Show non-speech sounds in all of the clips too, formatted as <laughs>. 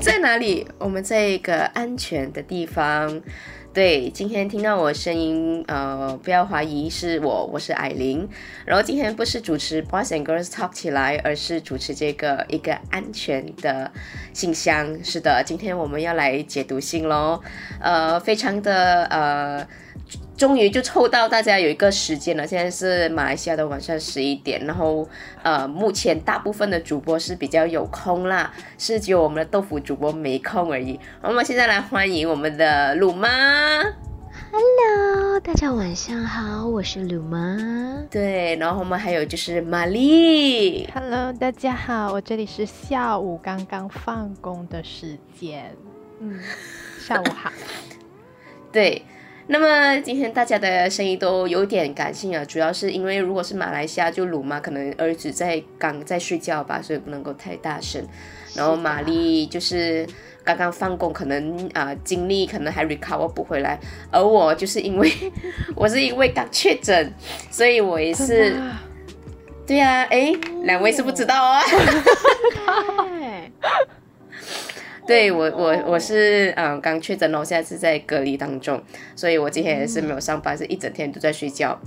在哪里？我们在一个安全的地方。对，今天听到我声音，呃，不要怀疑是我，我是艾琳。然后今天不是主持 Boys and Girls Talk 起来，而是主持这个一个安全的信箱。是的，今天我们要来解读信喽，呃，非常的呃。终于就凑到大家有一个时间了，现在是马来西亚的晚上十一点，然后呃，目前大部分的主播是比较有空啦，是只有我们的豆腐主播没空而已。我们现在来欢迎我们的鲁妈，Hello，大家晚上好，我是鲁妈。对，然后我们还有就是玛丽，Hello，大家好，我这里是下午刚刚放工的时间，嗯，下午好，<laughs> 对。那么今天大家的声音都有点感性啊，主要是因为如果是马来西亚就鲁妈可能儿子在刚在睡觉吧，所以不能够太大声。然后玛丽就是刚刚放工，可能啊精力可能还 recover 不回来。而我就是因为我是因为刚确诊，所以我也是。对呀，哎，两位是不知道啊。<laughs> 对我我我是嗯刚确诊了，我现在是在隔离当中，所以我今天也是没有上班，是一整天都在睡觉。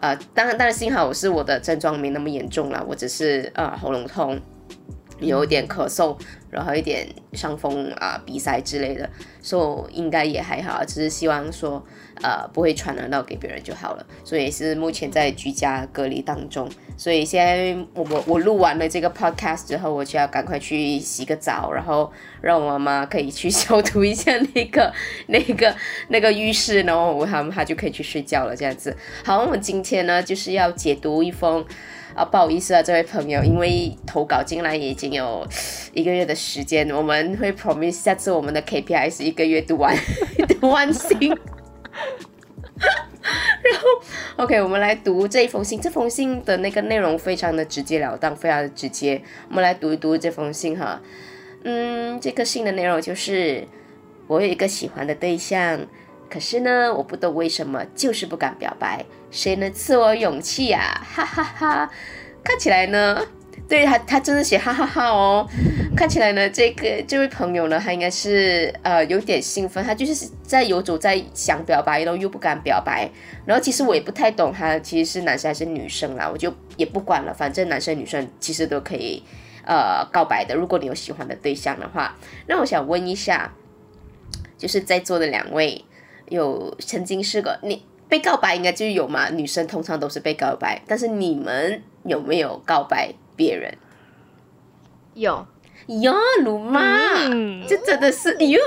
呃，当然当然幸好我是我的症状没那么严重了，我只是呃喉咙痛，有点咳嗽，然后一点伤风啊鼻塞之类的，所以应该也还好，只是希望说。呃，不会传染到给别人就好了，所以是目前在居家隔离当中。所以现在我我我录完了这个 podcast 之后，我就要赶快去洗个澡，然后让我妈妈可以去消毒一下那个 <laughs> 那个那个浴室，然后我他们他就可以去睡觉了。这样子，好，我们今天呢就是要解读一封啊，不好意思啊，这位朋友，因为投稿进来已经有一个月的时间，我们会 promise 下次我们的 KPI 是一个月读完 <laughs> 读完信。<laughs> 然后，OK，我们来读这一封信。这封信的那个内容非常的直截了当，非常的直接。我们来读一读这封信哈。嗯，这个信的内容就是：我有一个喜欢的对象，可是呢，我不懂为什么就是不敢表白。谁能赐我勇气呀？<laughs> 哈哈哈！看起来呢。对他，他真的写哈哈哈哦，看起来呢，这个这位朋友呢，他应该是呃有点兴奋，他就是在游走在想表白，然后又不敢表白，然后其实我也不太懂他其实是男生还是女生啦，我就也不管了，反正男生女生其实都可以呃告白的，如果你有喜欢的对象的话，那我想问一下，就是在座的两位有曾经是个你被告白应该就有嘛，女生通常都是被告白，但是你们有没有告白？别人有有鲁妈，这真的是哟，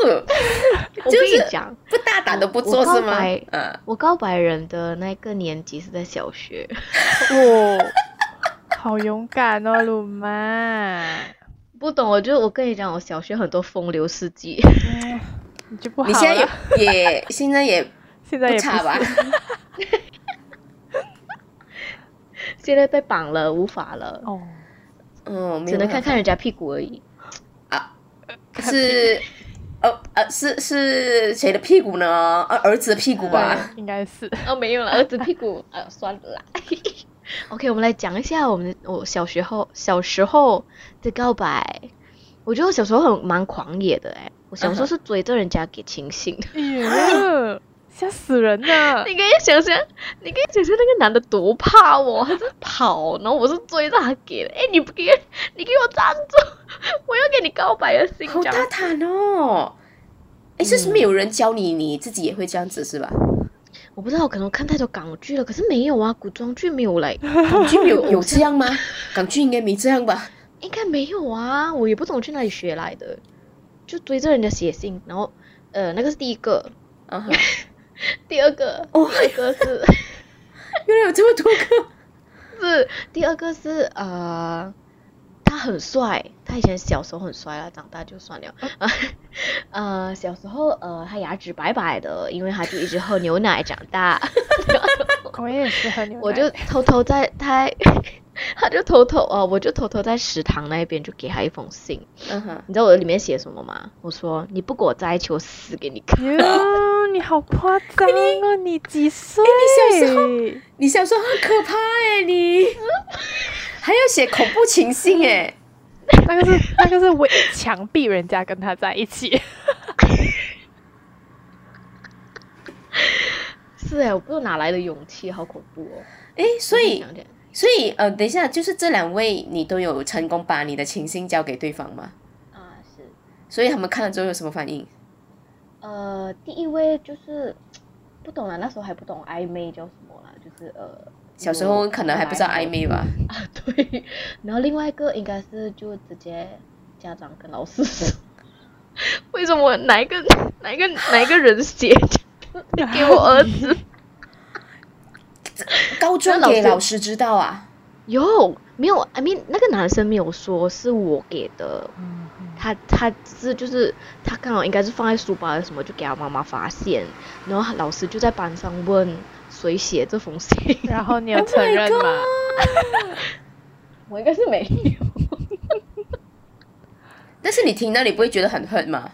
<laughs> 就是讲不大胆都不做是吗？嗯，我告白人的那个年级是在小学，哦，好勇敢哦，鲁妈。<laughs> 不懂，我就我跟你讲，我小学很多风流事迹，你就不好。你现在也也现在也现在也差吧？<laughs> 现在被绑了，无法了。哦。嗯，只能看看人家屁股而已，啊，是，呃呃，是是谁的屁股呢？儿儿子的屁股吧？应该是。<laughs> 哦，没有了，儿子屁股，<laughs> 呃，算了啦。OK，我们来讲一下我们我小时候小时候的告白。我觉得我小时候很蛮狂野的哎，我小时候是追着人家给亲信。吓死人了！你可以想象，你可以想象那个男的多怕我，他是跑，然后我是追着他给的。哎，你不给，你给我站住！<laughs> 我要给你告白的心。好大胆哦！哎，这是没有人教你，你自己也会这样子是吧？我不知道，可能我看太多港剧了，可是没有啊，古装剧没有来。港剧有 <laughs> 有这样吗？港剧应该没这样吧？应该没有啊，我也不懂去哪里学来的，就追着人家写信，然后呃，那个是第一个。<laughs> <laughs> 第二个，第二个是，<laughs> 原来有这么多个。<laughs> 是第二个是呃，他很帅，他以前小时候很帅啊，长大就算了。呃，小时候呃，他牙齿白白的，因为他就一直喝牛奶长大。我也是喝牛奶。我就偷偷在他。他就偷偷哦，我就偷偷在食堂那边就给他一封信。嗯哼，你知道我里面写什么吗？我说你不给我在一起，我死给你看。你好夸张哦！你几岁？你小时候，你小时候很可怕哎！你 <laughs> 还要写恐怖情信哎！那个是那个是为强逼人家跟他在一起。<laughs> 是哎，我不知道哪来的勇气，好恐怖哦。诶，所以所以呃，等一下，就是这两位你都有成功把你的情信交给对方吗？啊，是。所以他们看了之后有什么反应？呃，第一位就是不懂啊，那时候还不懂暧昧叫什么啦，就是呃，小时候可能还不知道暧昧吧。<laughs> 啊，对。然后另外一个应该是就直接家长跟老师说，<laughs> 为什么哪一个哪一个哪一个人写你 <laughs> 给我儿子？高中那老师给老师知道啊？有没有？I mean 那个男生没有说是我给的，嗯他他是就是他刚好应该是放在书包还是什么，就给他妈妈发现，然后老师就在班上问谁写这封信，然后你有 Oh 承认吗？<laughs> 我应该是没有，但是你听到你不会觉得很恨吗？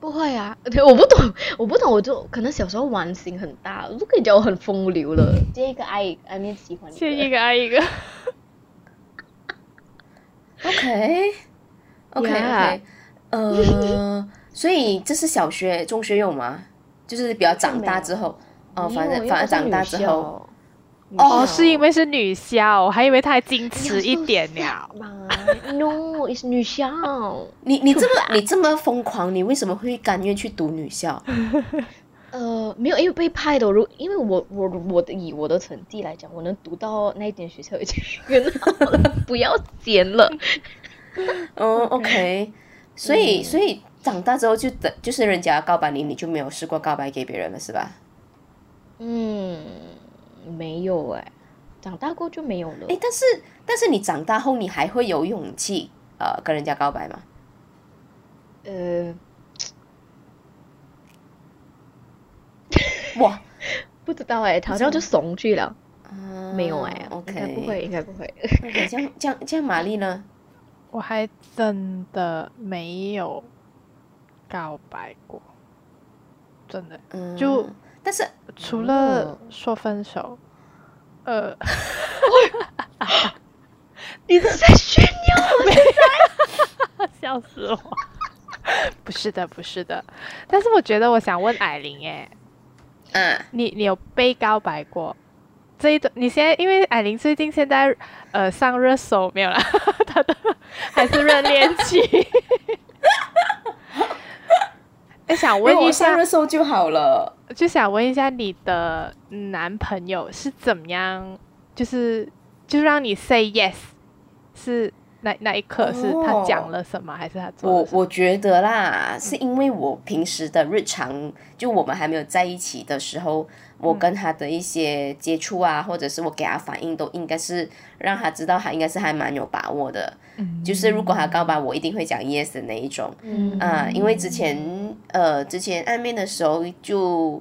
不会啊，对，我不懂，我不懂，我就可能小时候玩心很大，我就可以讲我很风流了，接一个爱爱面喜欢先一个，个爱一个。OK OK 呃，<laughs> 所以这是小学、中学有吗？就是比较长大之后，哦，反正反正长大之后，，哦，是因为是女校，我还以为她矜持一点了。？No，is 女校。你你这么你这么疯狂，你为什么会甘愿去读女校？<laughs> 呃，没有，因为被派的。如因为我我我的以我的成绩来讲，我能读到那一间学校已经 <laughs> 很好了，不要嫌了。<laughs> 哦，OK，所以所以长大之后就等就是人家告白你，你就没有试过告白给别人了，是吧？嗯，没有哎，长大过就没有了。诶，但是但是你长大后，你还会有勇气呃跟人家告白吗？呃，哇，<laughs> 不知道哎，好像就怂去了。啊没有哎，，OK，应该不会，应该不会。OK，这样这样这样，玛丽呢？我还真的没有告白过，真的，嗯，就但是除了哦说分手，呃，<laughs> 你是在炫耀？<laughs> <laughs> 笑死我！不是的，不是的，但是我觉得我想问艾琳，哎，嗯，你你有被告白过？这一段你现在因为艾琳最近现在呃上热搜没有啦，<laughs> 她的 <laughs> 还是热恋期。哎，想问一下上热，搜就好了。就想问一下你的男朋友是怎么样，就是就让你 say yes，是那那一刻是他哦讲了什么，还是他做我？我觉得啦，是因为我平时的日常，就我们还没有在一起的时候，我跟他的一些接触啊，或者是我给他反应，都应该是让他知道他应该是还蛮有把握的。嗯就是如果他告白，我一定会讲 yes 的那一种。嗯啊，因为之前呃之前暗恋的时候就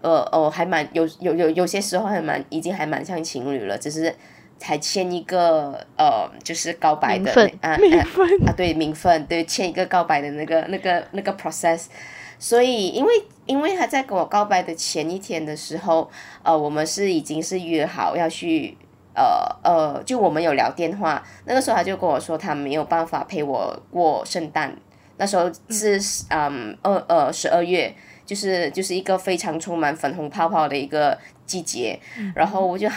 呃哦还蛮有有有有些时候还蛮已经还蛮像情侣了，只是才签一个呃就是告白的啊啊对名分对签一个告白的那个那个那个 process。所以，因为因为他在跟我告白的前一天的时候，呃，我们是已经是约好要去，呃呃，就我们有聊电话，那个时候他就跟我说他没有办法陪我过圣诞，那时候是嗯。二呃十二月，就是就是一个非常充满粉红泡泡的一个季节，然后我就哈，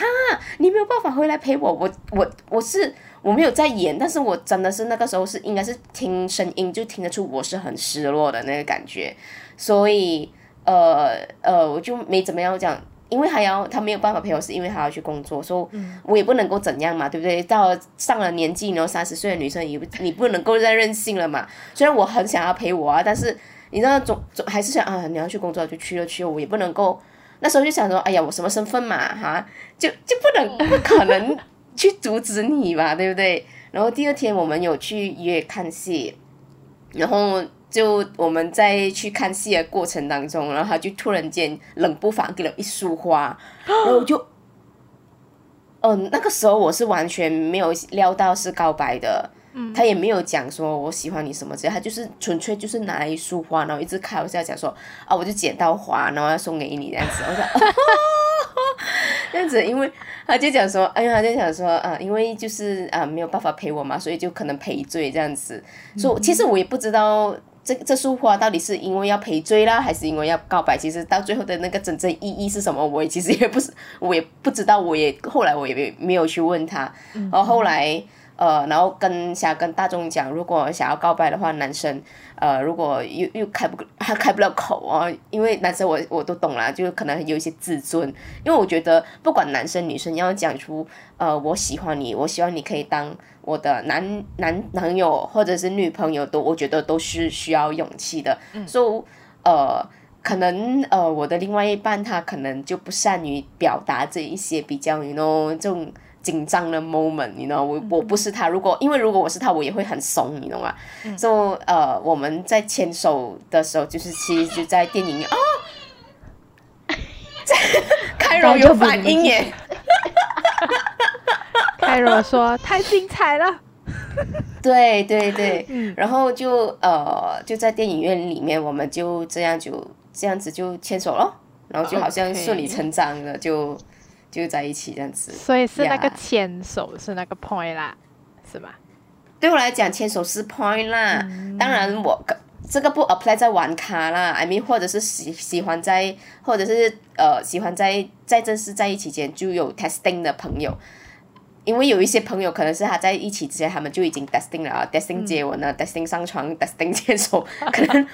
你没有办法回来陪我，我我我是我没有在演，但是我真的是那个时候是应该是听声音就听得出我是很失落的那个感觉，所以呃呃我就没怎么样讲。因为还要他没有办法陪我，是因为他要去工作，所以我也不能够怎样嘛，对不对？到上了年纪，然后三十岁的女生，也不你不能够再任性了嘛。虽然我很想要陪我啊，但是你知道总总还是想啊，你要去工作就去了去了，我也不能够。那时候就想说，哎呀，我什么身份嘛，哈，就就不能不可能去阻止你吧，对不对？然后第二天我们有去约看戏，然后就我们在去看戏的过程当中，然后他就突然间冷不防给了一束花，<gasps> 然后我就，嗯、那个时候我是完全没有料到是告白的，他也没有讲说我喜欢你什么之类，他就是纯粹就是拿了一束花，然后一直开玩笑讲说啊，我就捡到花，然后要送给你这样子，我说。<laughs> 这样子，因为他就讲说，哎呀，他就讲说，啊，因为就是啊没有办法陪我嘛，所以就可能赔罪这样子。所以其实我也不知道这这束花到底是因为要赔罪啦，还是因为要告白。其实到最后的那个真正意义是什么，我也其实也不是，<laughs> 我也不知道。我也后来我也没没有去问他。然后后来。呃，然后跟想跟大众讲，如果想要告白的话，男生，呃，如果又又开不还 <laughs> 开不了口啊，因为男生我我都懂啦，就可能有一些自尊，因为我觉得不管男生女生要讲出，呃，我喜欢你，我希望你可以当我的男男朋友或者是女朋友，都我觉得都是需要勇气的。所以，呃，可能呃，我的另外一半他可能就不善于表达这一些比较，you know 这种。紧张的 moment，你知道我我不是他，如果因为如果我是他，我也会很怂，你懂吗？就呃，我们在牵手的时候，就是其实就在电影院啊，<laughs> 开柔有反应耶，开柔说太精彩了，<laughs> 对对对，然后就呃就在电影院里面，我们就这样就这样子就牵手了，然后就好像顺理成章的就。就在一起这样子，所以是那个牵手是那个 point 啦，是吗？对我来讲，牵手是 point 啦。当然，我这个不 apply 在玩卡啦，I mean，或者是喜喜欢在，或者是呃喜欢在在正式在一起前就有 testing 的朋友，因为有一些朋友可能是他在一起之前他们就已经 testing 了，testing 接吻了，testing 上床，testing <laughs> 牵手，可能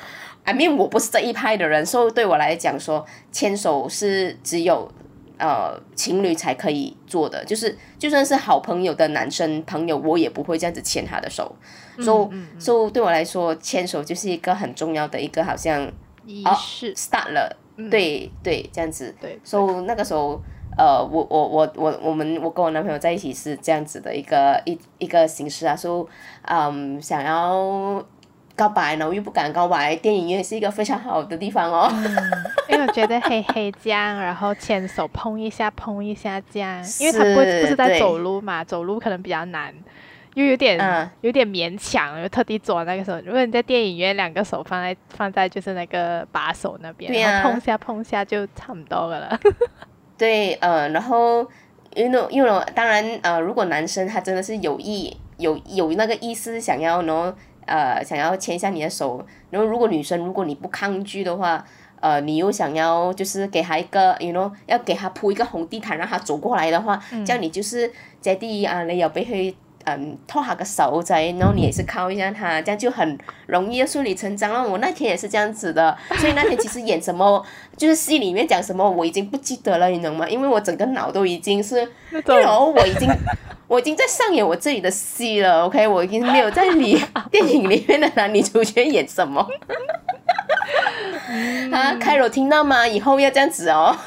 I mean 我不是这一派的人，所以对我来讲说牵手是只有。呃，情侣才可以做的，就是就算是好朋友的男生朋友，我也不会这样子牵他的手。所以，所以对我来说，牵手就是一个很重要的一个，好像仪式 start 了。对对，这样子。对。所以那个时候，呃，我我我我我们我跟我男朋友在一起是这样子的一个一一个形式啊，说，嗯，想要。告白，呢，我又不敢告白，电影院是一个非常好的地方哦。因为我觉得黑黑这样，然后牵手碰一下碰一下这样，因为他不不是在走路嘛，走路可能比较难，又有点有点勉强，又特地坐那个时候。如果你在电影院，两个手放在放在就是那个把手那边，然后碰下碰下就差不多了。<laughs> 对，呃，然后因为因为当然呃，如果男生他真的是有意有有那个意思想要呢。呃，想要牵一下你的手，然后如果女生如果你不抗拒的话，呃，你又想要就是给她一个，you know，要给她铺一个红地毯让她走过来的话，这样你就是在第一啊，你有被去嗯拖下个手仔，然后你也是靠一下她，这样就很容易顺理成章了。我那天也是这样子的，<laughs> 所以那天其实演什么，就是戏里面讲什么，我已经不记得了，你懂吗？因为我整个脑都已经是，然后我已经。我已经在上演我自己的戏了，OK，我已经没有在理 <laughs> 电影里面的男女主角演什么。啊，开罗听到吗？以后要这样子哦。<laughs>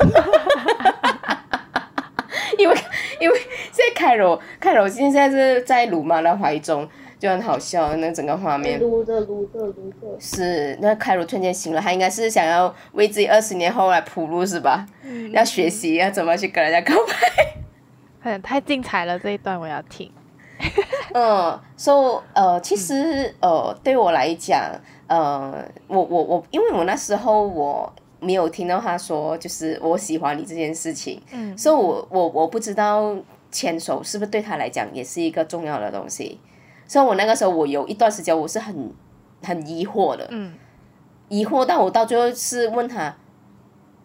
因为因为现在开罗开罗现在是在鲁妈的怀中，就很好笑那整个画面。撸着撸着撸着。是，那开罗突然间醒了，他应该是想要为自己二十年后来铺路是吧？要学习要怎么去跟人家告白。太精彩了这一段我要听。嗯，<laughs> 说呃，其实呃，对我来讲，呃，我我我，因为我那时候我没有听到他说就是我喜欢你这件事情，嗯，所以我我我不知道牵手是不是对他来讲也是一个重要的东西，所以我那个时候我有一段时间我是很很疑惑的，嗯，疑惑到我到最后是问他，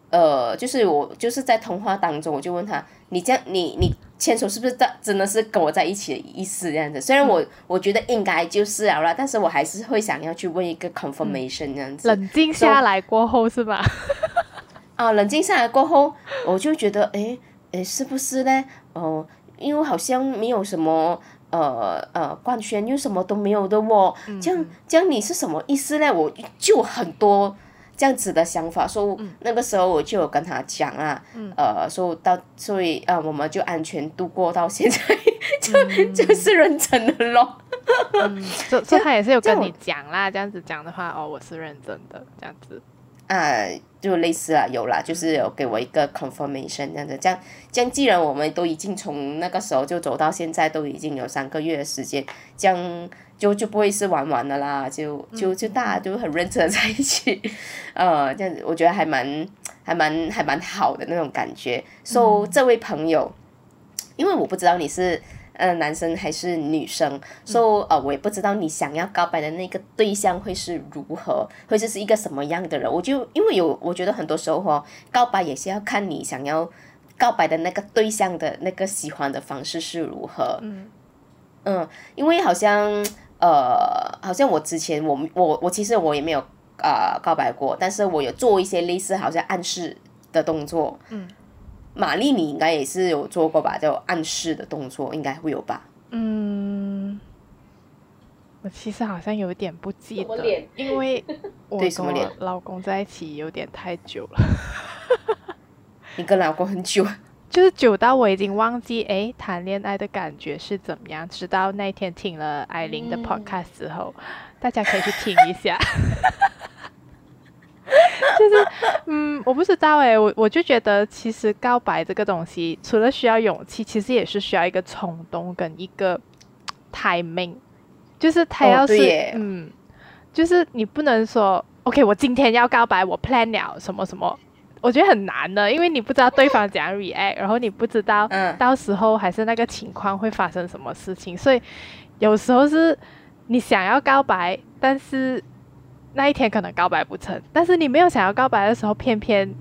呃，就是我就是在通话当中我就问他，你这样你你。牵手是不是在真的是跟我在一起的意思这样子？虽然我我觉得应该就是了啦，但是我还是会想要去问一个 confirmation 这样子。冷静下来过后是吧？<laughs> 啊，冷静下来过后，我就觉得，哎哎，是不是呢？哦，因为好像没有什么呃呃官宣，又什么都没有的哦。这样这样你是什么意思呢？我就很多。这样子的想法，说那个时候我就有跟他讲啊，呃，说到所以呃，我们就安全度过到现在，<laughs> 就就是认真的咯。所所以他也是有跟你讲啦，这样子讲的话，哦，我是认真的，这样子。啊，就类似啊，有啦，就是有给我一个 confirmation 这样子，这样，这样既然我们都已经从那个时候就走到现在，都已经有三个月的时间，这样。就就不会是玩玩的啦，就就就大家就很认真的在一起，呃，这样子我觉得还蛮还蛮还蛮好的那种感觉。所以这位朋友，因为我不知道你是呃男生还是女生，，so 呃我也不知道你想要告白的那个对象会是如何，或者是一个什么样的人。我就因为有，我觉得很多时候哦，告白也是要看你想要告白的那个对象的那个喜欢的方式是如何。嗯嗯，因为好像呃，好像我之前我我我其实我也没有呃告白过，但是我有做一些类似好像暗示的动作。嗯。玛丽，你应该也是有做过吧？就暗示的动作，应该会有吧？嗯，我其实好像有点不记得，因为 <laughs> 我跟我老公在一起有点太久了。<laughs> 你跟老公很久？就是久到我已经忘记哎，谈恋爱的感觉是怎么样。直到那天听了艾琳的 podcast 之后，大家可以去听一下。<laughs> 就是，嗯，我不知道哎，我我就觉得，其实告白这个东西，除了需要勇气，其实也是需要一个冲动跟一个 timing，就是他要是，嗯，就是你不能说，OK，我今天要告白，我 plan 了什么什么，我觉得很难的，因为你不知道对方怎样 react，然后你不知道，到时候还是那个情况会发生什么事情，所以有时候是你想要告白，但是。那一天可能告白不成，但是你没有想要告白的时候，偏偏，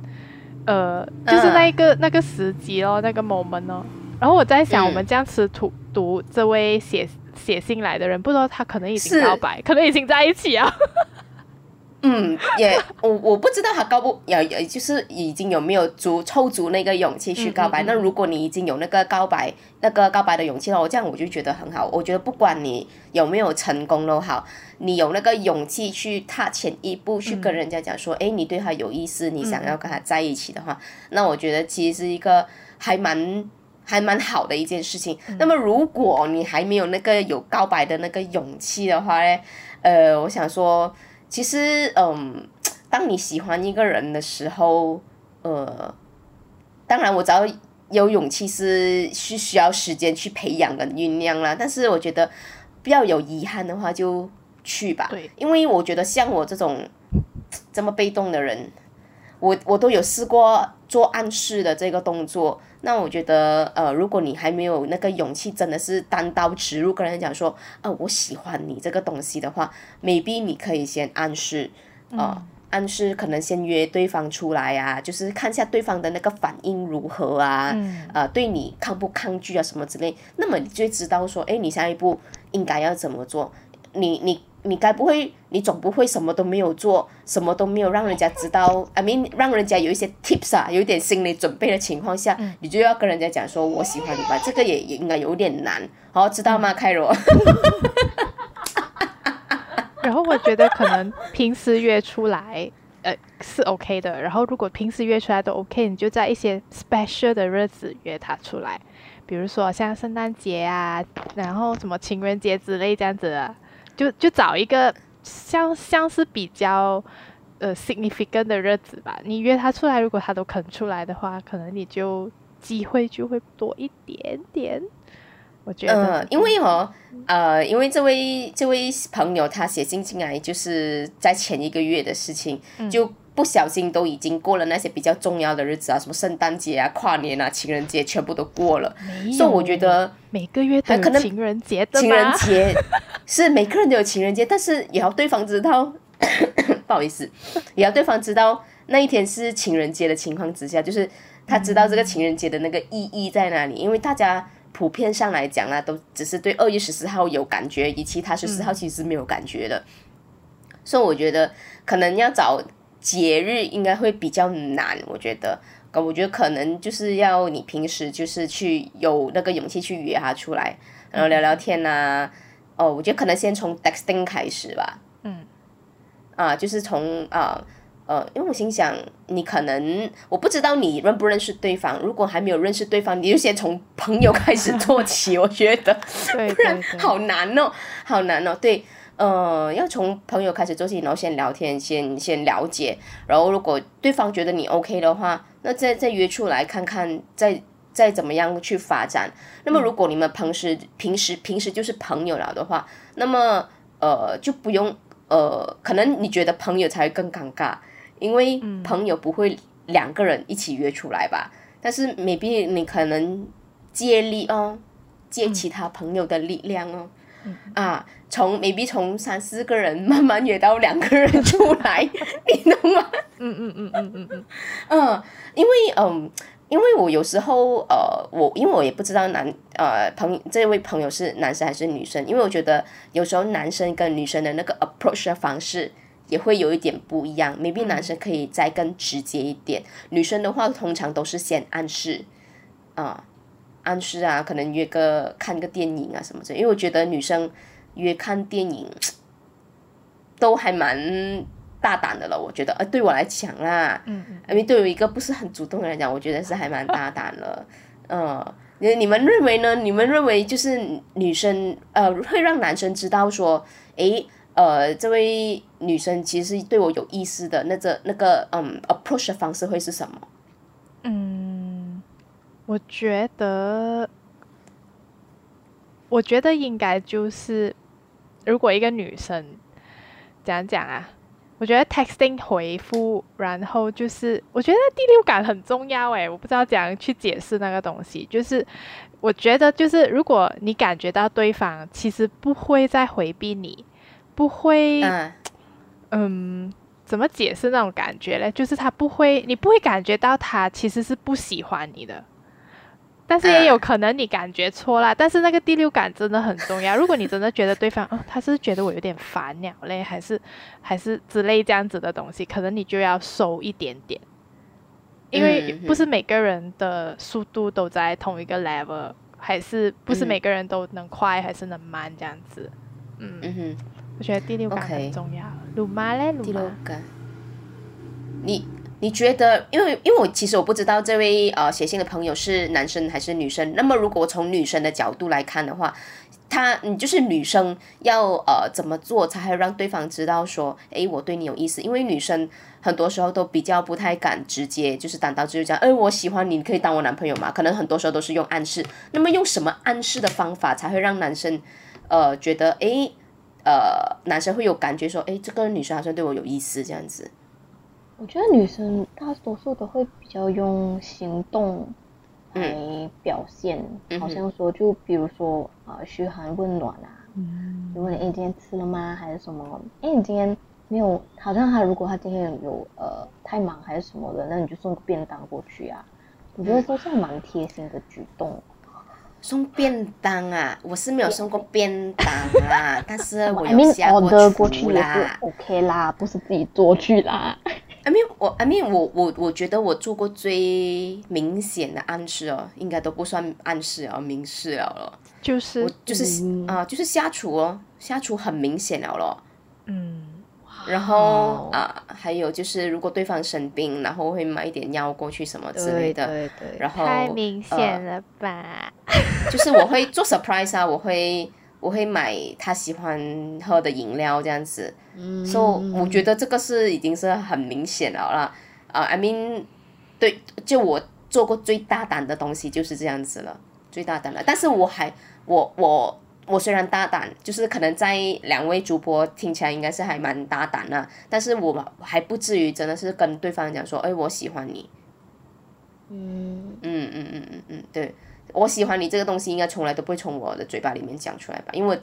呃，就是那一个那个时机哦，那个 moment 哦。然后我在想，我们这样子读读这位写写信来的人，不知道他可能已经告白，可能已经在一起啊。嗯，也我我不知道他告不，也也就是已经有没有足凑足那个勇气去告白。那如果你已经有那个告白那个告白的勇气了，我这样我就觉得很好。我觉得不管你有没有成功都好，你有那个勇气去踏前一步去跟人家讲说，哎，你对他有意思，你想要跟他在一起的话，那我觉得其实是一个还蛮还蛮好的一件事情。那么如果你还没有那个有告白的那个勇气的话呢，呃，我想说。其实，嗯，<tsk> 当你喜欢一个人的时候，呃，当然我知道有勇气是是需要时间去培养跟酝酿啦。但是我觉得不要有遗憾的话，就去吧。对，因为我觉得像我这种 <tsk> 这么被动的人，我我都有试过做暗示的这个动作。那我觉得，呃，如果你还没有那个勇气，真的是单刀直入跟人讲说，呃，我喜欢你这个东西的话，maybe 你可以先暗示，啊，暗示可能先约对方出来啊，就是看一下对方的那个反应如何啊，呃，对你抗不抗拒啊什么之类，那么你就知道说，哎，你下一步应该要怎么做，你你。你该不会，你总不会什么都没有做，什么都没有让人家知道，I mean，让人家有一些 tips 啊，有一点心理准备的情况下，你就要跟人家讲说我喜欢你吧，这个也也应该有点难，好，知道吗，凯罗？然后我觉得可能平时约出来，呃，是 OK 的。然后如果平时约出来都 OK，你就在一些 special 的日子约他出来，比如说像圣诞节啊，然后什么情人节之类这样子。就就找一个像像是比较呃 significant 的日子吧，你约他出来，如果他都肯出来的话，可能你就机会就会多一点点。我觉得，嗯，因为哦，呃，因为这位这位朋友他写信进来，就是在前一个月的事情，就。不小心都已经过了那些比较重要的日子啊，什么圣诞节啊、跨年啊、情人节，全部都过了。所以我觉得每个月都有情人节，情人节是每个人都有情人节，但是也要对方知道，<coughs> 不好意思，也要对方知道那一天是情人节的情况之下，就是他知道这个情人节的那个意义在哪里。因为大家普遍上来讲啊，都只是对二月十四号有感觉，以其他十四号其实是没有感觉的。所以我觉得可能要找。节日应该会比较难，我觉得，我觉得可能就是要你平时就是去有那个勇气去约他出来，然后聊聊天呐。哦，我觉得可能先从 texting 开始吧。嗯。啊，就是从啊呃，因为我心想，你可能我不知道你认不认识对方，如果还没有认识对方，你就先从朋友开始做起，我觉得，不然好难哦，好难哦，对。呃，要从朋友开始做起，然后先聊天，先先了解，然后如果对方觉得你 OK 的话，那再再约出来看看，再再怎么样去发展。那么如果你们平时平时平时就是朋友了的话，那么呃就不用呃，可能你觉得朋友才会更尴尬，因为朋友不会两个人一起约出来吧？但是 maybe 你可能借力哦，借其他朋友的力量哦，啊，从 maybe 从三四个人慢慢约到两个人出来，<laughs> 你懂吗？嗯嗯嗯嗯嗯嗯，嗯，因为嗯。因为我有时候呃，我因为我也不知道男呃朋这位朋友是男生还是女生，因为我觉得有时候男生跟女生的那个 approach 的方式也会有一点不一样。maybe 男生可以再更直接一点，女生的话通常都是先暗示啊，暗示啊，可能约个看个电影啊什么的。因为我觉得女生约看电影 <tsk> 都还蛮。大胆的了，我觉得，呃，对我来讲啦，嗯嗯，因为对于一个不是很主动的人来讲，我觉得是还蛮大胆了，嗯，你你们认为呢？你们认为就是女生，呃，会让男生知道说，诶，呃，这位女生其实对我有意思的，那个那个，嗯，approach 的方式会是什么？嗯，我觉得，我觉得应该就是，如果一个女生，讲讲啊。我觉得 texting 回复，然后就是我觉得第六感很重要诶，我不知道怎样去解释那个东西。就是我觉得，就是如果你感觉到对方其实不会再回避你，不会，嗯，怎么解释那种感觉嘞？就是他不会，你不会感觉到他其实是不喜欢你的。但是也有可能你感觉错了，但是那个第六感真的很重要。如果你真的觉得对方，哦，他是觉得我有点烦鸟嘞，还是 <laughs> 还是之类这样子的东西，可能你就要收一点点，因为不是每个人的速度都在同一个 level，还是不是每个人都能快还是能慢这样子。嗯哼，我觉得第六感很重要。鲁妈嘞，第六感，你。你觉得，因为因为我其实我不知道这位呃写信的朋友是男生还是女生。那么如果从女生的角度来看的话，他你就是女生要呃怎么做才会让对方知道说，诶，我对你有意思？因为女生很多时候都比较不太敢直接就是单刀直入讲，诶，我喜欢你，你可以当我男朋友吗？可能很多时候都是用暗示。那么用什么暗示的方法才会让男生呃觉得，诶，呃男生会有感觉说，诶，这个女生好像对我有意思这样子。我觉得女生大多数都会比较用行动来表现，好像说就比如说啊嘘寒问暖啊，如果你哎今天吃了吗还是什么？哎你今天没有？好像他如果他今天有呃太忙还是什么的，那你就送个便当过去啊。我觉得都是蛮贴心的举动。送便当啊，我是没有送过便当啊，<laughs> 但是我有下过去啦。OK 啦，不是自己做去啦。I mean，我 I mean，我我我觉得我做过最明显的暗示哦，应该都不算暗示哦，明示了了。就是就是啊，就是下厨哦，下厨很明显了咯。嗯。然后啊，还有就是，如果对方生病，然后会买一点药过去什么之类的。对对。然后太明显了吧？就是我会做 surprise 啊，我会。我会买他喜欢喝的饮料这样子，所以我觉得这个是已经是很明显了啦。啊，I mean，对，就我做过最大胆的东西就是这样子了，最大胆了。但是我还，我我我虽然大胆，就是可能在两位主播听起来应该是还蛮大胆的，但是我还不至于真的是跟对方讲说，哎，我喜欢你。嗯嗯嗯嗯嗯嗯，对。我喜欢你这个东西，应该从来都不会从我的嘴巴里面讲出来吧？因为，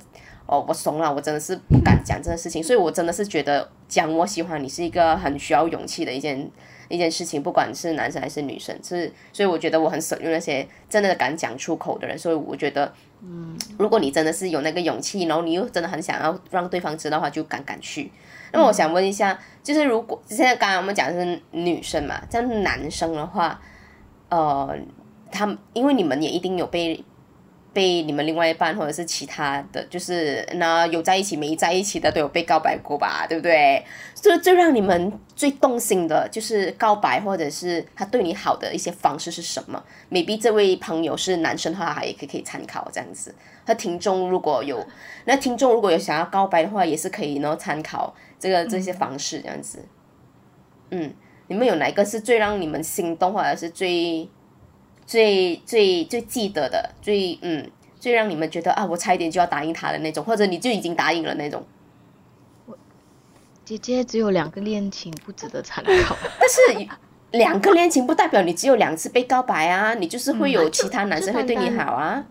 哦，我怂了，我真的是不敢讲这个事情，所以我真的是觉得讲我喜欢你是一个很需要勇气的一件一件事情，不管是男生还是女生，是，所以我觉得我很舍用那些真的敢讲出口的人，所以我觉得，嗯，如果你真的是有那个勇气，然后你又真的很想要让对方知道的话，就敢敢去。那么我想问一下，就是如果现在刚刚我们讲的是女生嘛，这样男生的话，呃。他们因为你们也一定有被被你们另外一半或者是其他的就是那有在一起没在一起的都有被告白过吧，对不对？最最让你们最动心的就是告白或者是他对你好的一些方式是什么？maybe 这位朋友是男生的话，也可以可以参考这样子。和听众如果有那听众如果有想要告白的话，也是可以呢参考这个这些方式这样子。嗯，你们有哪个是最让你们心动或者是最？最最最记得的，最嗯，最让你们觉得啊，我差一点就要答应他的那种，或者你就已经答应了那种。我姐姐只有两个恋情，不值得参考。<laughs> 但是两个恋情不代表你只有两次被告白啊，你就是会有其他男生会对你好啊。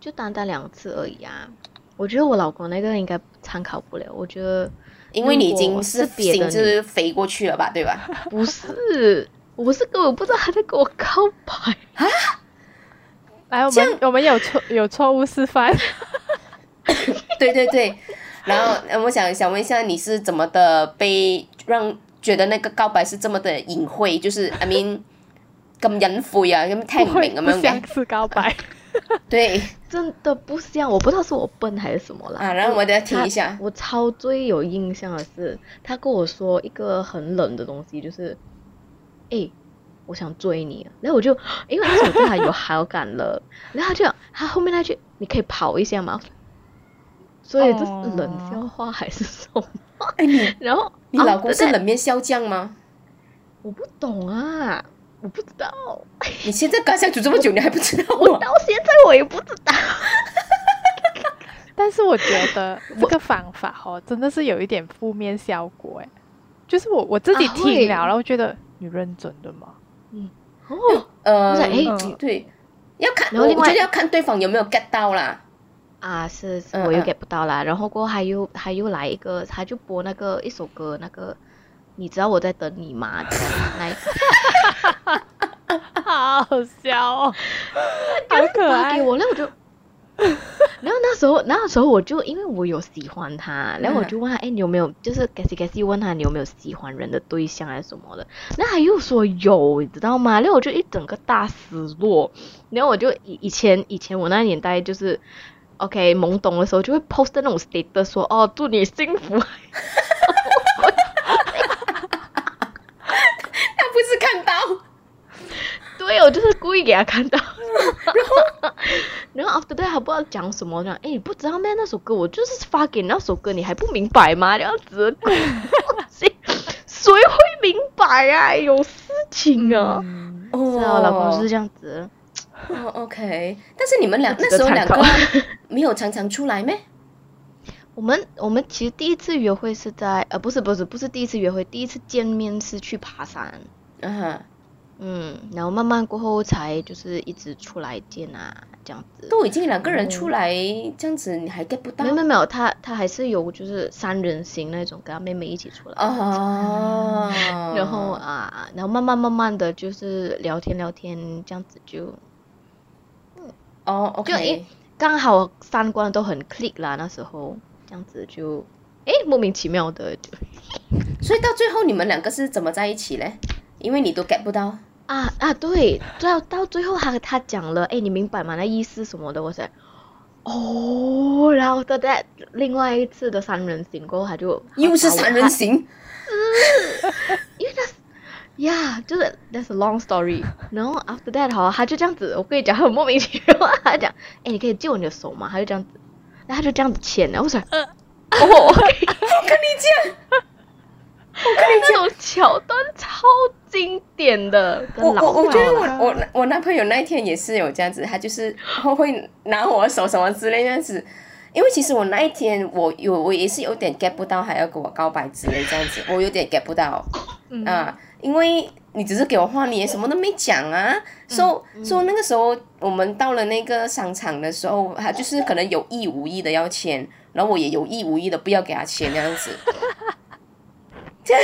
就单单两次而已啊。我觉得我老公那个应该参考不了。我觉得，因为你已经是心就是飞过去了吧，对吧？<laughs> 不是，我是根本不知道他在跟我告白啊。来，我们我们有错有错误示范。<laughs> 对对对，然后我想想问一下，你是怎么的被让觉得那个告白是这么的隐晦？就是 I mean 咁隐晦啊，咁听唔明咁样嘅。是告白。<laughs> 对，真的不像，我不知道是我笨还是什么了。啊，然后我再听一下。我超最有印象的是，他跟我说一个很冷的东西，就是，哎，我想追你。然后我就因为那时候对他有好感了，然后他就他后面那句，你可以跑一下吗？所以这是冷笑话还是什么？哎你，<laughs> 然后你老公是冷面笑匠吗？我不懂啊，我不知道。你现在刚相处这么久，你还不知道？我到现在我也不知道。<laughs> 但是我觉得这个方法哦，真的是有一点负面效果哎。就是我我自己听了，然后觉得你认真的吗？嗯哦 <laughs> 呃哎对，要看我觉得要看对方有没有 get 到啦。啊，是我又 get 不到啦，然后过后他又他又来一个，他就播那个一首歌，那个你知道我在等你吗？那一个，<laughs> 好好笑哦，<laughs> 好可爱。给我，那我就，<laughs> 然后那时候那时候我就因为我有喜欢他，然后我就问他，哎，你有没有就是 g a s s g a s y 问他你有没有喜欢人的对象还是什么的？那他又说有，你知道吗？然后我就一整个大失落，然后我就以以前以前我那年代就是。OK，懵懂的时候就会 post 那种 status 说哦，祝你幸福。<laughs> 他不是看到，对我就是故意给他看到。<laughs> 然后，然后 after that 还不知道讲什么呢？哎，你不知道咩？那首歌我就是发给你那首歌，你还不明白吗？这样子，谁谁会明白啊？有事情啊！哦，我老公是这样子。哦，OK，但是你们两那时候两个没有常常出来咩？<laughs> 我们我们其实第一次约会是在呃不是不是不是第一次约会，第一次见面是去爬山。嗯哼，嗯，然后慢慢过后才就是一直出来见啊这样子。都已经两个人出来这样子，你还 get 不到？没有没有，他他还是有就是三人行那种，跟他妹妹一起出来。哦。然后啊，然后慢慢慢慢的就是聊天聊天这样子就。哦，OK，刚好三观都很 click 啦，那时候这样子就，哎，莫名其妙的就，所以到最后你们两个是怎么在一起嘞？因为你都 get 不到啊啊，对，到到最后他他讲了，哎，你明白吗？那意思什么的？我说，哦，然后在另外一次的三人行过后，他就又是三人行，因为他。呀，就是 that's a long story。然后 after that 哈，他就这样子，我跟你讲很莫名其妙。他讲，哎，你可以借我你的手吗？他就这样子，然后他就这样子牵。然后我说，哦，我跟你讲，我跟你讲，桥段超经典的。我我我觉得我我我男朋友那一天也是有这样子，他就是会拿我的手什么之类这样子。因为其实我那一天我有我也是有点 get 不到，还要跟我告白之类这样子，我有点 get 不到啊。因为你只是给我画，你也什么都没讲啊。说说那个时候我们到了那个商场的时候，他就是可能有意无意的要签，然后我也有意无意的不要给他签那样子。<laughs> 这，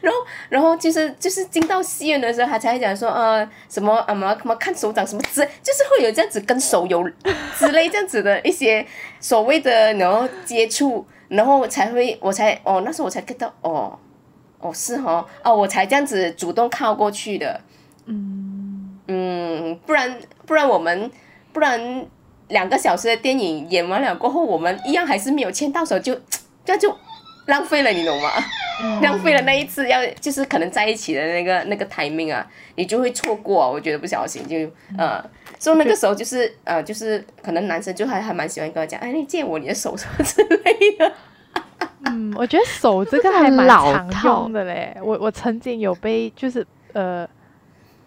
然后然后就是就是进到戏院的时候，他才讲说呃什么啊嘛什么看手掌什么之，就是会有这样子跟手有之类这样子的一些所谓的然后接触，然后才会我才哦那时候我才 get 到哦。哦，是哦，哦，我才这样子主动靠过去的，嗯嗯，不然不然我们不然两个小时的电影演完了过后，我们一样还是没有牵到手，就这样就浪费了，你懂吗？浪费了那一次要就是可能在一起的那个那个 timing 啊，你就会错过，我觉得不小心就呃，所以那个时候就是呃，就是可能男生就还还蛮喜欢跟我讲，哎，你借我你的手什么之类的。嗯，我觉得手这个还蛮 <laughs> 常用的嘞。我我曾经有被就是呃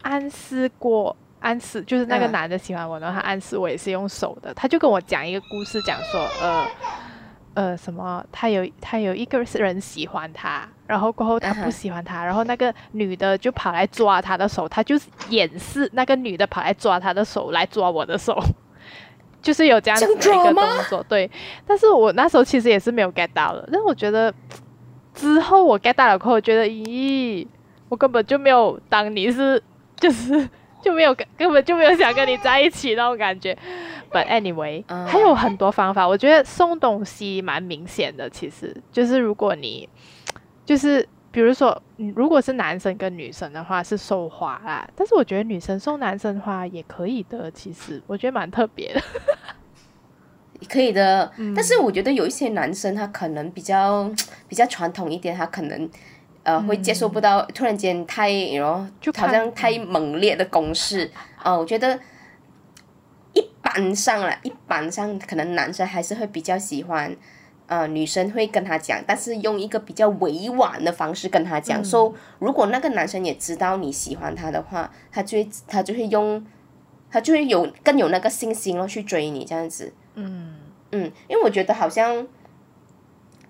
暗示过，暗示就是那个男的喜欢我，然后他暗示我也是用手的。他就跟我讲一个故事，讲说呃呃什么，他有他有一个人喜欢他，然后过后他不喜欢他，然后那个女的就跑来抓他的手，他就是掩饰那个女的跑来抓他的手来抓我的手，<laughs> 就是有这样子的一个动作，对。但是我那时候其实也是没有 get 到的，但我觉得之后我 get 到了，过后觉得咦，我根本就没有当你是就是。就没有跟根本就没有想跟你在一起那种感觉，But anyway，还有很多方法。我觉得送东西蛮明显的，其实就是如果你就是比如说，如果是男生跟女生的话是送花啦，但是我觉得女生送男生花也可以的，其实我觉得蛮特别的。<laughs> 可以的，但是我觉得有一些男生他可能比较 <tsk> 比较传统一点，他可能。呃，会接受不到突然间太，然后好像太猛烈的攻势。呃，我觉得一般上了，一般上可能男生还是会比较喜欢，呃，女生会跟他讲，但是用一个比较委婉的方式跟他讲。说如果那个男生也知道你喜欢他的话，他就会他就会用，他就会有更有那个信心咯去追你这样子。嗯嗯，因为我觉得好像。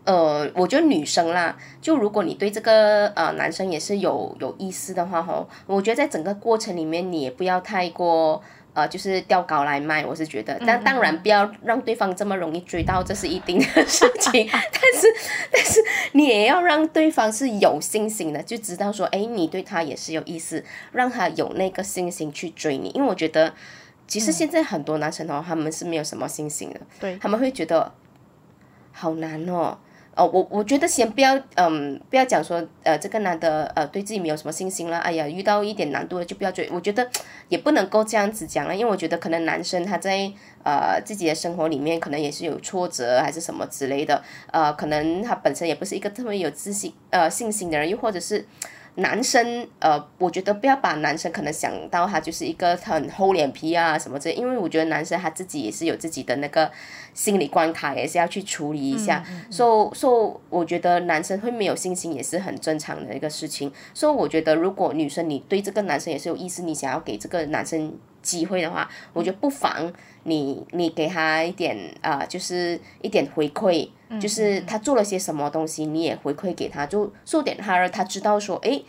呃，我觉得女生啦，就如果你对这个呃男生也是有有意思的话吼，我觉得在整个过程里面你也不要太过呃，就是吊高来卖，我是觉得，但当然不要让对方这么容易追到，这是一定的事情。<laughs> 但是但是你也要让对方是有信心的，就知道说，哎，你对他也是有意思，让他有那个信心去追你。因为我觉得，其实现在很多男生哦，他们是没有什么信心的，对他们会觉得好难哦。哦，我我觉得先不要，嗯，不要讲说，呃，这个男的，呃，对自己没有什么信心了。哎呀，遇到一点难度了就不要追。我觉得也不能够这样子讲了，因为我觉得可能男生他在呃自己的生活里面可能也是有挫折还是什么之类的，呃，可能他本身也不是一个特别有自信呃信心的人，又或者是。男生，呃，我觉得不要把男生可能想到他就是一个很厚脸皮啊什么之类，因为我觉得男生他自己也是有自己的那个心理关卡，也是要去处理一下。所以，所以我觉得男生会没有信心也是很正常的一个事情。所以，我觉得如果女生你对这个男生也是有意思，你想要给这个男生机会的话，我觉得不妨你你给他一点啊，就是一点回馈。就是他做了些什么东西，你也回馈给他，就受点他，让他知道说，哎，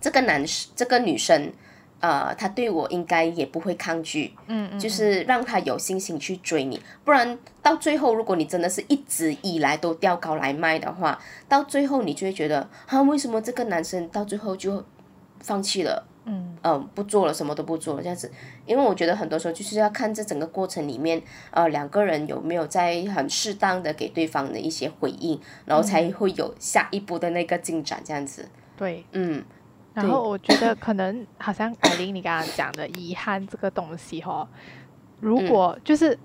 这个男生，这个女生，呃，他对我应该也不会抗拒，嗯嗯，就是让他有信心去追你，不然到最后，如果你真的是一直以来都吊高来卖的话，到最后你就会觉得，啊，为什么这个男生到最后就放弃了？嗯不做了，什么都不做了，这样子，因为我觉得很多时候就是要看这整个过程里面，呃，两个人有没有在很适当的给对方的一些回应，然后才会有下一步的那个进展，这样子。对，嗯。然后我觉得可能好像艾琳你刚刚讲的遗憾这个东西哈，如果就是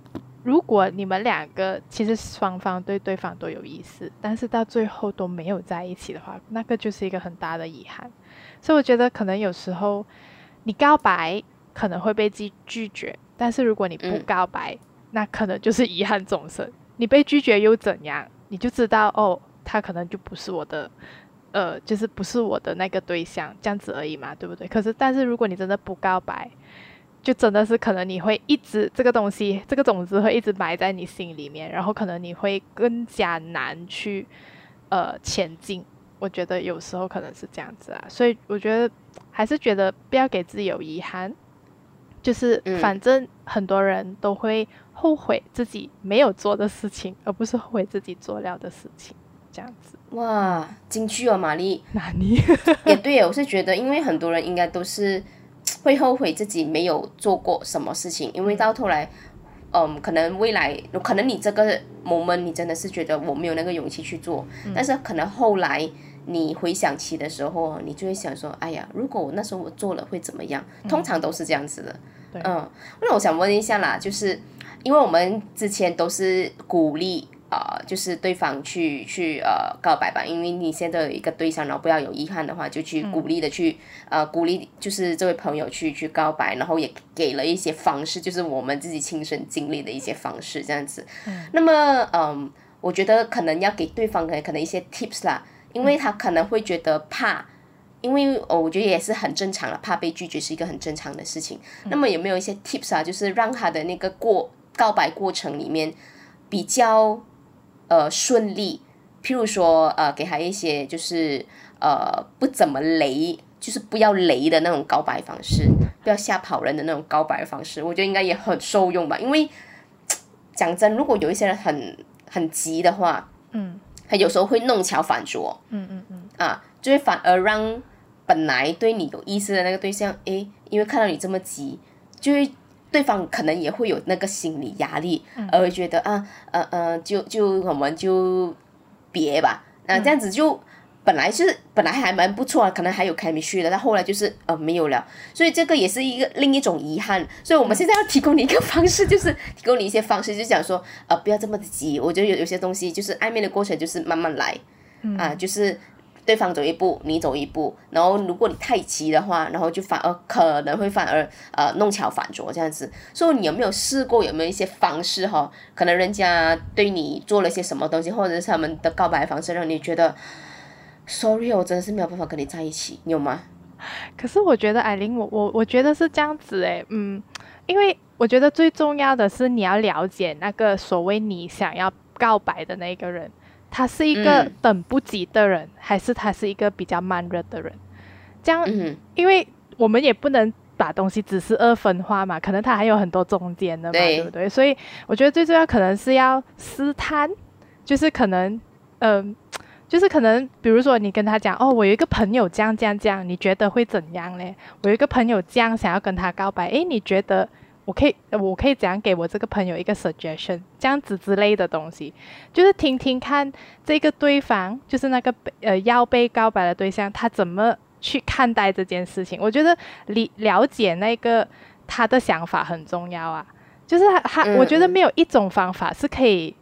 如果你们两个其实双方对对方都有意思，但是到最后都没有在一起的话，那个就是一个很大的遗憾。所以我觉得可能有时候你告白可能会被拒拒绝，但是如果你不告白，那可能就是遗憾终生。你被拒绝又怎样？你就知道哦，他可能就不是我的，呃，就是不是我的那个对象，这样子而已嘛，对不对？可是，但是如果你真的不告白，就真的是可能你会一直这个东西，这个种子会一直埋在你心里面，然后可能你会更加难去呃前进。我觉得有时候可能是这样子啊，所以我觉得还是觉得不要给自己有遗憾，就是反正很多人都会后悔自己没有做的事情，而不是后悔自己做了的事情，这样子。哇，京剧哦，玛丽，<laughs> 哪里？<laughs> 也对，我是觉得，因为很多人应该都是会后悔自己没有做过什么事情，因为到头来。嗯，可能未来，可能你这个 moment 你真的是觉得我没有那个勇气去做，但是可能后来你回想起的时候，你就会想说，哎呀，如果我那时候我做了会怎么样？通常都是这样子的。嗯，那我想问一下啦，就是因为我们之前都是鼓励。呃，就是对方去去呃告白吧，因为你现在有一个对象，然后不要有遗憾的话，就去鼓励的去呃鼓励，就是这位朋友去去告白，然后也给了一些方式，就是我们自己亲身经历的一些方式这样子。那么嗯，我觉得可能要给对方可能可能一些 tips 啦，因为他可能会觉得怕，因为哦，我觉得也是很正常了，怕被拒绝是一个很正常的事情。那么有没有一些 tips 啊，就是让他的那个过告白过程里面比较。呃顺利，譬如说呃给他一些就是呃不怎么雷，就是不要雷的那种告白方式，不要吓跑人的那种告白方式，我觉得应该也很受用吧。因为讲真，如果有一些人很很急的话，嗯，他有时候会弄巧反拙，嗯嗯嗯，啊，就会反而让本来对你有意思的那个对象，诶，因为看到你这么急，就会。对方可能也会有那个心理压力，而觉得啊，呃呃，就就我们就别吧，那这样子就本来是本来还蛮不错，啊可能还有开米续的，但后来就是呃没有了，所以这个也是一个另一种遗憾。所以我们现在要提供你一个方式，就是提供你一些方式，就讲说呃不要这么的急，我觉得有有些东西就是暧昧的过程就是慢慢来，啊，就是。对方走一步，你走一步，然后如果你太急的话，然后就反而可能会反而呃弄巧反拙这样子。所以你有没有试过？有没有一些方式哈？可能人家对你做了些什么东西，或者是他们的告白方式，让你觉得，sorry，我真的是没有办法跟你在一起，有吗？可是我觉得艾琳，我我我觉得是这样子诶，嗯，因为我觉得最重要的是你要了解那个所谓你想要告白的那个人。他是一个等不及的人，还是他是一个比较慢热的人？这样，因为我们也不能把东西只是二分化嘛，可能他还有很多中间的嘛，对不对？所以我觉得最重要可能是要试探，就是可能，嗯，就是可能，比如说你跟他讲，哦，我有一个朋友这样这样这样，你觉得会怎样嘞？我有一个朋友这样想要跟他告白，诶，你觉得？我可以，我可以怎样给我这个朋友一个 suggestion，这样子之类的东西，就是听听看这个对方，就是那个呃要被告白的对象，他怎么去看待这件事情。我觉得理了解那个他的想法很重要啊。就是他，我觉得没有一种方法是可以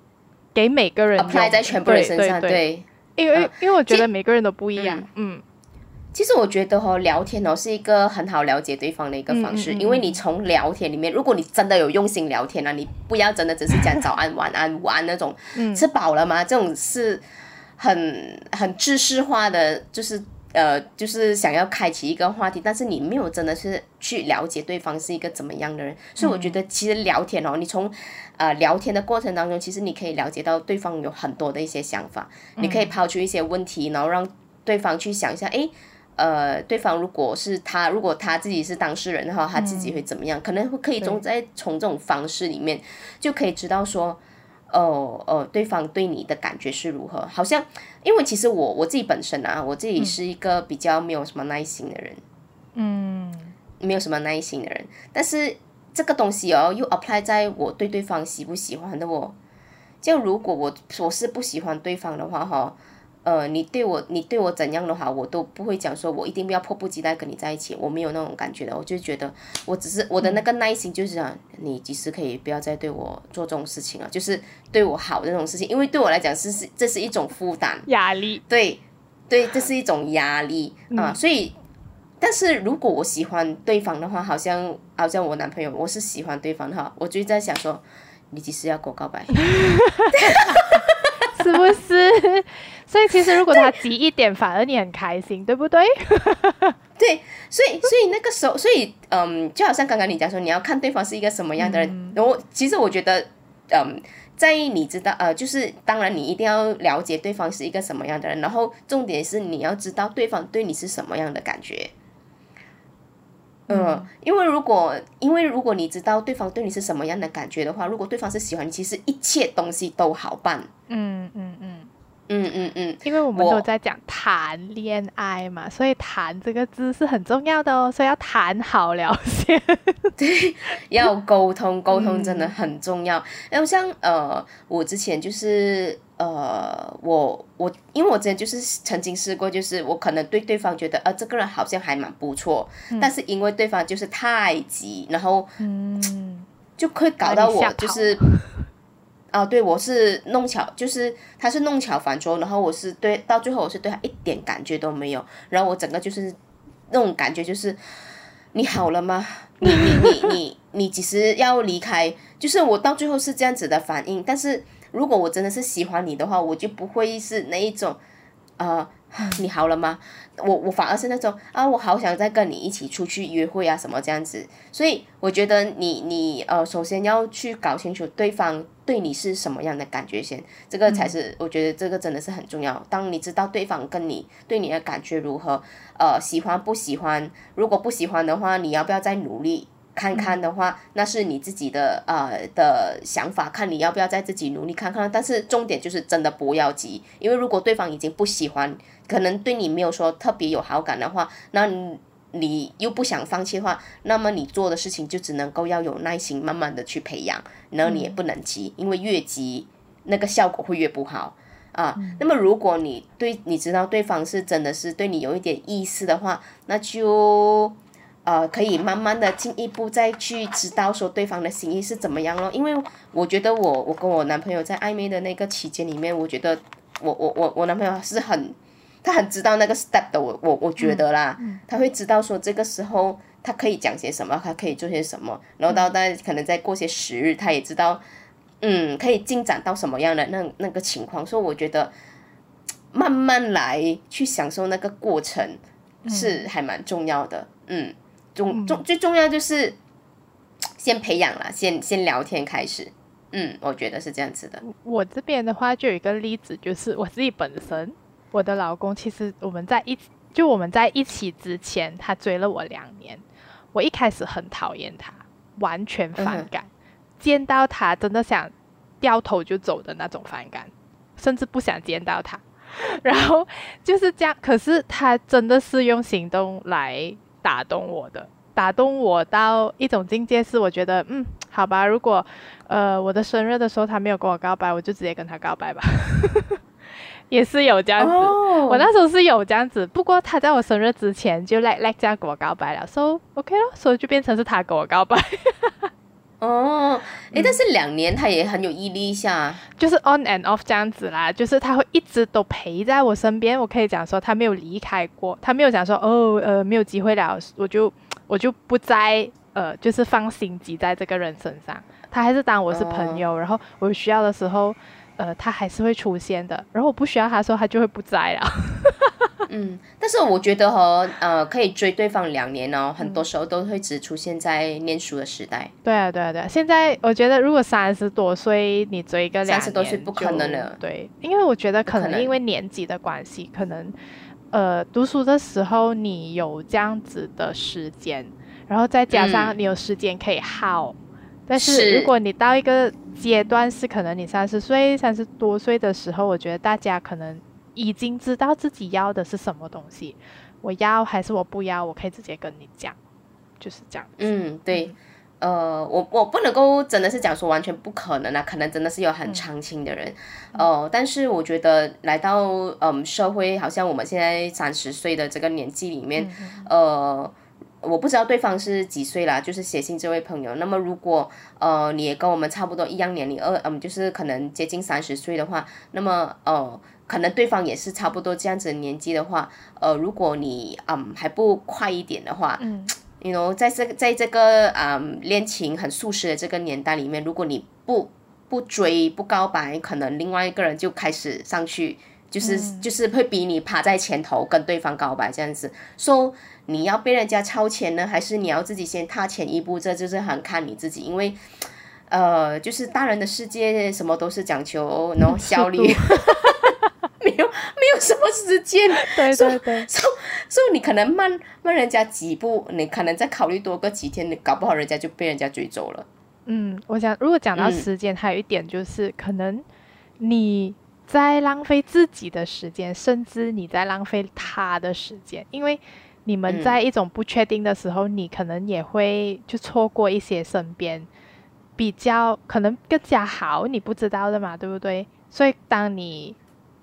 给每个人用在全部人身上，对，因为因为我觉得每个人都不一样，嗯。其实我觉得哈，聊天哦是一个很好了解对方的一个方式，因为你从聊天里面，如果你真的有用心聊天啊，你不要真的只是讲早安、晚安、午安那种，吃饱了吗？这种是很很知识化的，就是呃，就是想要开启一个话题，但是你没有真的是去了解对方是一个怎么样的人，所以我觉得其实聊天哦，你从呃聊天的过程当中，其实你可以了解到对方有很多的一些想法，你可以抛出一些问题，然后让对方去想一下，哎。呃，对方如果是他，如果他自己是当事人的话，他自己会怎么样？可能会可以从在从这种方式里面就可以知道说，哦哦，对方对你的感觉是如何？好像因为其实我我自己本身啊，我自己是一个比较没有什么耐心的人，嗯，没有什么耐心的人。但是这个东西哦，又 apply 在我对对方喜不喜欢的我，就如果我我是不喜欢对方的话，哈。呃，你对我，你对我怎样的话，我都不会讲说，我一定不要迫不及待跟你在一起，我没有那种感觉的，我就觉得，我只是我的那个耐心就是想，你几时可以不要再对我做这种事情了，就是对我好的那种事情，因为对我来讲是是这是一种负担压力，对，对，这是一种压力啊，所以，但是如果我喜欢对方的话，好像好像我男朋友，我是喜欢对方的话，我就在想说，你几时要给我告白？<laughs> 是不是？所以其实如果他急一点，反而你很开心，对不对？<laughs> 对，所以所以那个时候，所以嗯，就好像刚刚你讲说，你要看对方是一个什么样的人。然后其实我觉得，嗯，在你知道呃，就是当然你一定要了解对方是一个什么样的人，然后重点是你要知道对方对你是什么样的感觉。嗯，因为如果因为如果你知道对方对你是什么样的感觉的话，如果对方是喜欢你，其实一切东西都好办。嗯嗯嗯。嗯嗯嗯嗯，因为我们都在讲谈恋爱嘛，所以“谈”这个字是很重要的哦，所以要谈好了先。<laughs> 对，要沟通，沟通真的很重要。然后像呃，我之前就是呃，我我因为我之前就是曾经试过，就是我可能对对方觉得呃，这个人好像还蛮不错，但是因为对方就是太急，然后嗯，就会搞到我就是。啊，对，我是弄巧，就是他是弄巧反拙，然后我是对，到最后我是对他一点感觉都没有，然后我整个就是那种感觉就是，你好了吗？你你你你你其实要离开？就是我到最后是这样子的反应，但是如果我真的是喜欢你的话，我就不会是那一种，呃，<laughs> 你好了吗？我我反而是那种啊，我好想再跟你一起出去约会啊，什么这样子。所以我觉得你你呃，首先要去搞清楚对方对你是什么样的感觉先，这个才是我觉得这个真的是很重要。当你知道对方跟你对你的感觉如何，呃，喜欢不喜欢？如果不喜欢的话，你要不要再努力看看的话，那是你自己的呃的想法，看你要不要再自己努力看看。但是重点就是真的不要急，因为如果对方已经不喜欢。可能对你没有说特别有好感的话，那你又不想放弃的话，那么你做的事情就只能够要有耐心，慢慢的去培养，然后你也不能急，因为越急那个效果会越不好啊。那么如果你对你知道对方是真的是对你有一点意思的话，那就呃可以慢慢的进一步再去知道说对方的心意是怎么样咯。因为我觉得我我跟我男朋友在暧昧的那个期间里面，我觉得我我我我男朋友是很。他很知道那个 step 的，我我我觉得啦，他会知道说这个时候他可以讲些什么，他可以做些什么，然后到在可能再过些时日，他也知道，嗯，可以进展到什么样的那那个情况，所以我觉得慢慢来去享受那个过程是还蛮重要的，嗯，重重最重要就是先培养了，先先聊天开始，嗯，我觉得是这样子的。我这边的话就有一个例子，就是我自己本身。我的老公其实我们在一就我们在一起之前，他追了我两年。我一开始很讨厌他，完全反感，见到他真的想掉头就走的那种反感，甚至不想见到他。<laughs> 然后就是这样，可是他真的是用行动来打动我的，打动我到一种境界是，我觉得嗯，好吧，如果呃我的生日的时候他没有跟我告白，我就直接跟他告白吧。<laughs> 也是有这样子，我那时候是有这样子，不过他在我生日之前就来来这样跟我告白了，so OK 咯，所以就变成是他跟我告白。哦，哎，但是两年他也很有毅力一下，就是 on and off 这样子啦，就是他会一直都陪在我身边，我可以讲说他没有离开过，他没有讲说哦呃没有机会了，我就我就不再呃就是放心机在这个人身上，他还是当我是朋友，然后我需要的时候。呃，他还是会出现的，然后我不需要他说，他就会不在了。嗯，但是我觉得和呃，可以追对方两年哦，很多时候都会只出现在念书的时代。对啊，对啊，对啊。现在我觉得，如果三十多岁你追一个两三十多岁不可能了。对，因为我觉得可能因为年纪的关系，可能呃，读书的时候你有这样子的时间，然后再加上你有时间可以耗。但是如果你到一个阶段是可能你三十岁、三十多岁的时候，我觉得大家可能已经知道自己要的是什么东西，我要还是我不要，我可以直接跟你讲，就是这样。嗯，对，呃，我我不能够真的是讲说完全不可能啊，可能真的是有很长情的人，哦，但是我觉得来到嗯社会，好像我们现在三十岁的这个年纪里面，呃。我不知道对方是几岁啦，就是写信这位朋友。那么如果呃你也跟我们差不多一样年龄，二嗯就是可能接近三十岁的话，那么呃可能对方也是差不多这样子的年纪的话，呃如果你嗯还不快一点的话，嗯，you know 在这在这个嗯恋情很速食的这个年代里面，如果你不不追不告白，可能另外一个人就开始上去。就是就是会比你趴在前头跟对方告白这样子，说你要被人家超前呢，还是你要自己先踏前一步？这就是很看你自己，因为呃，就是大人的世界什么都是讲求然后效率，什么时间，对对对，所以所以你可能慢慢人家几步，你可能再考虑多个几天，你搞不好人家就被人家追走了。嗯，我想如果讲到时间，还有一点就是可能你。在浪费自己的时间，甚至你在浪费他的时间，因为你们在一种不确定的时候，你可能也会就错过一些身边比较可能更加好你不知道的嘛，对不对？所以当你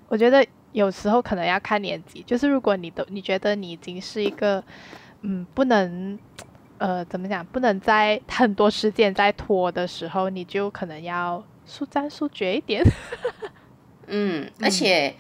我觉得有时候可能要看年纪，就是如果你都你觉得你已经是一个嗯不能呃怎么讲不能在很多时间在拖的时候，你就可能要速战速决一点。嗯，<laughs> 而且，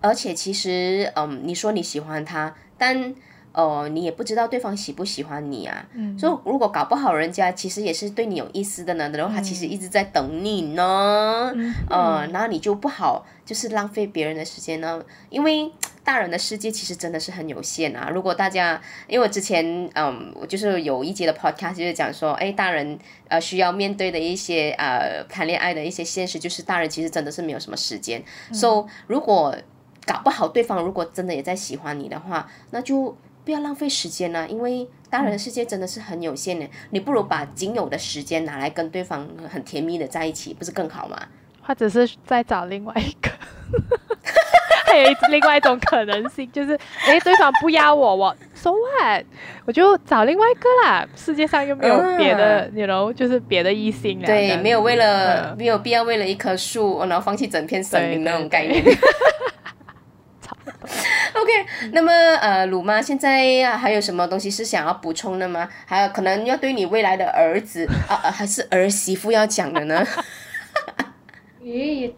而且其实，嗯，你说你喜欢他，但，呃，你也不知道对方喜不喜欢你啊。嗯。所以，如果搞不好人家其实也是对你有意思的呢，然后他其实一直在等你呢，呃，然后你就不好，就是浪费别人的时间呢。因为大人的世界其实真的是很有限啊。如果大家，因为我之前嗯，我就是有一节的 podcast 就是讲说，哎，大人呃需要面对的一些呃谈恋爱的一些现实，就是大人其实真的是没有什么时间。So 如果搞不好对方如果真的也在喜欢你的话，那就不要浪费时间了，因为大人的世界真的是很有限的。你不如把仅有的时间拿来跟对方很甜蜜的在一起，不是更好吗？或者是再找另外一个，<laughs> 还有另外一种可能性，就是哎，对方不要我，我 so what，我就找另外一个啦。世界上又没有别的，你 know，就是别的异性。对，没有为了没有必要为了一棵树，然后放弃整片森林那种概念。OK，那么呃，鲁妈现在还有什么东西是想要补充的吗？还有可能要对你未来的儿子 <laughs> 啊，还是儿媳妇要讲的呢？<laughs> 也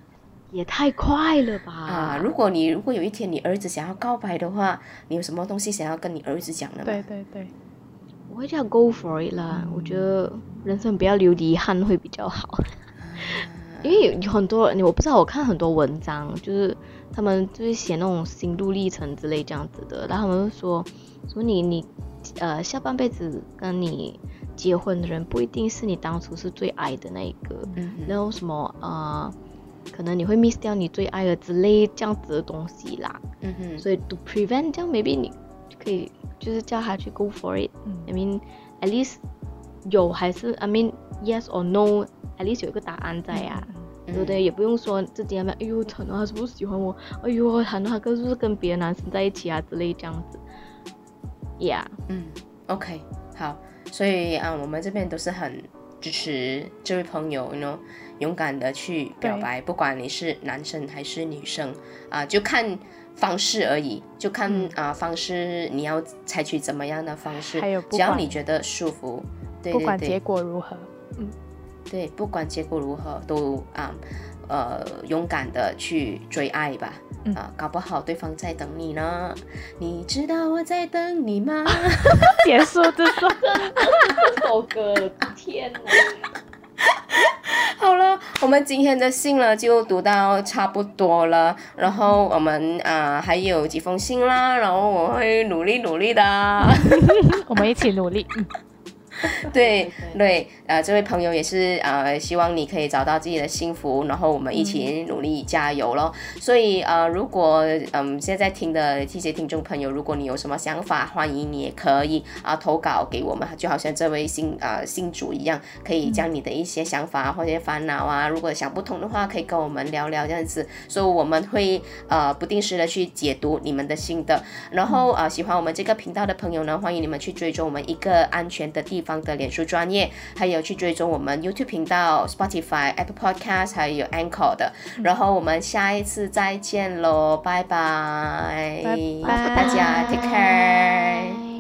也太快了吧！啊，如果你如果有一天你儿子想要告白的话，你有什么东西想要跟你儿子讲的吗？对对对，我会叫 Go for it 啦！我觉得人生不要留遗憾会比较好。因为有很多，我不知道我看很多文章，就是他们就是写那种心路历程之类这样子的，然后他们就说说你你呃下半辈子跟你结婚的人不一定是你当初是最爱的那一个，嗯然后什么呃可能你会 miss 掉你最爱的之类这样子的东西啦，嗯哼，所以 to prevent 这样 maybe 你可以就是叫他去 go for it，I mean at least 有还是 I mean yes or no。at least 有一个答案在呀，对不对？也不用说自己那边，哎呦，谈到他是不是喜欢我？哎呦，谈到他是不是跟别的男生在一起啊之类这样子。Yeah，嗯，OK，好，所以啊，我们这边都是很支持这位朋友，know 勇敢的去表白，不管你是男生还是女生啊，就看方式而已，就看啊方式你要采取怎么样的方式，只要你觉得舒服，对不管结果如何，嗯。对，不管结果如何，都啊，呃，勇敢的去追爱吧，啊，搞不好对方在等你呢。你知道我在等你吗？<laughs> 结束这首这首歌，天哪！<laughs> 好了，我们今天的信呢就读到差不多了，然后我们啊还有几封信啦，然后我会努力努力的，<laughs> 我们一起努力。对对，呃，这位朋友也是呃，希望你可以找到自己的幸福，然后我们一起努力加油咯。所以呃，如果嗯现在听的这些听众朋友，如果你有什么想法，欢迎你也可以啊投稿给我们，就好像这位信啊信主一样，可以将你的一些想法或者烦恼啊，如果想不通的话，可以跟我们聊聊这样子。所以我们会呃不定时的去解读你们的心的。然后啊，喜欢我们这个频道的朋友呢，欢迎你们去追踪我们一个安全的地。方的脸书专业，还有去追踪我们 YouTube 频道、Spotify、Apple Podcast，还有 Anchor 的。然后我们下一次再见喽，拜拜，拜拜，大家 Take care。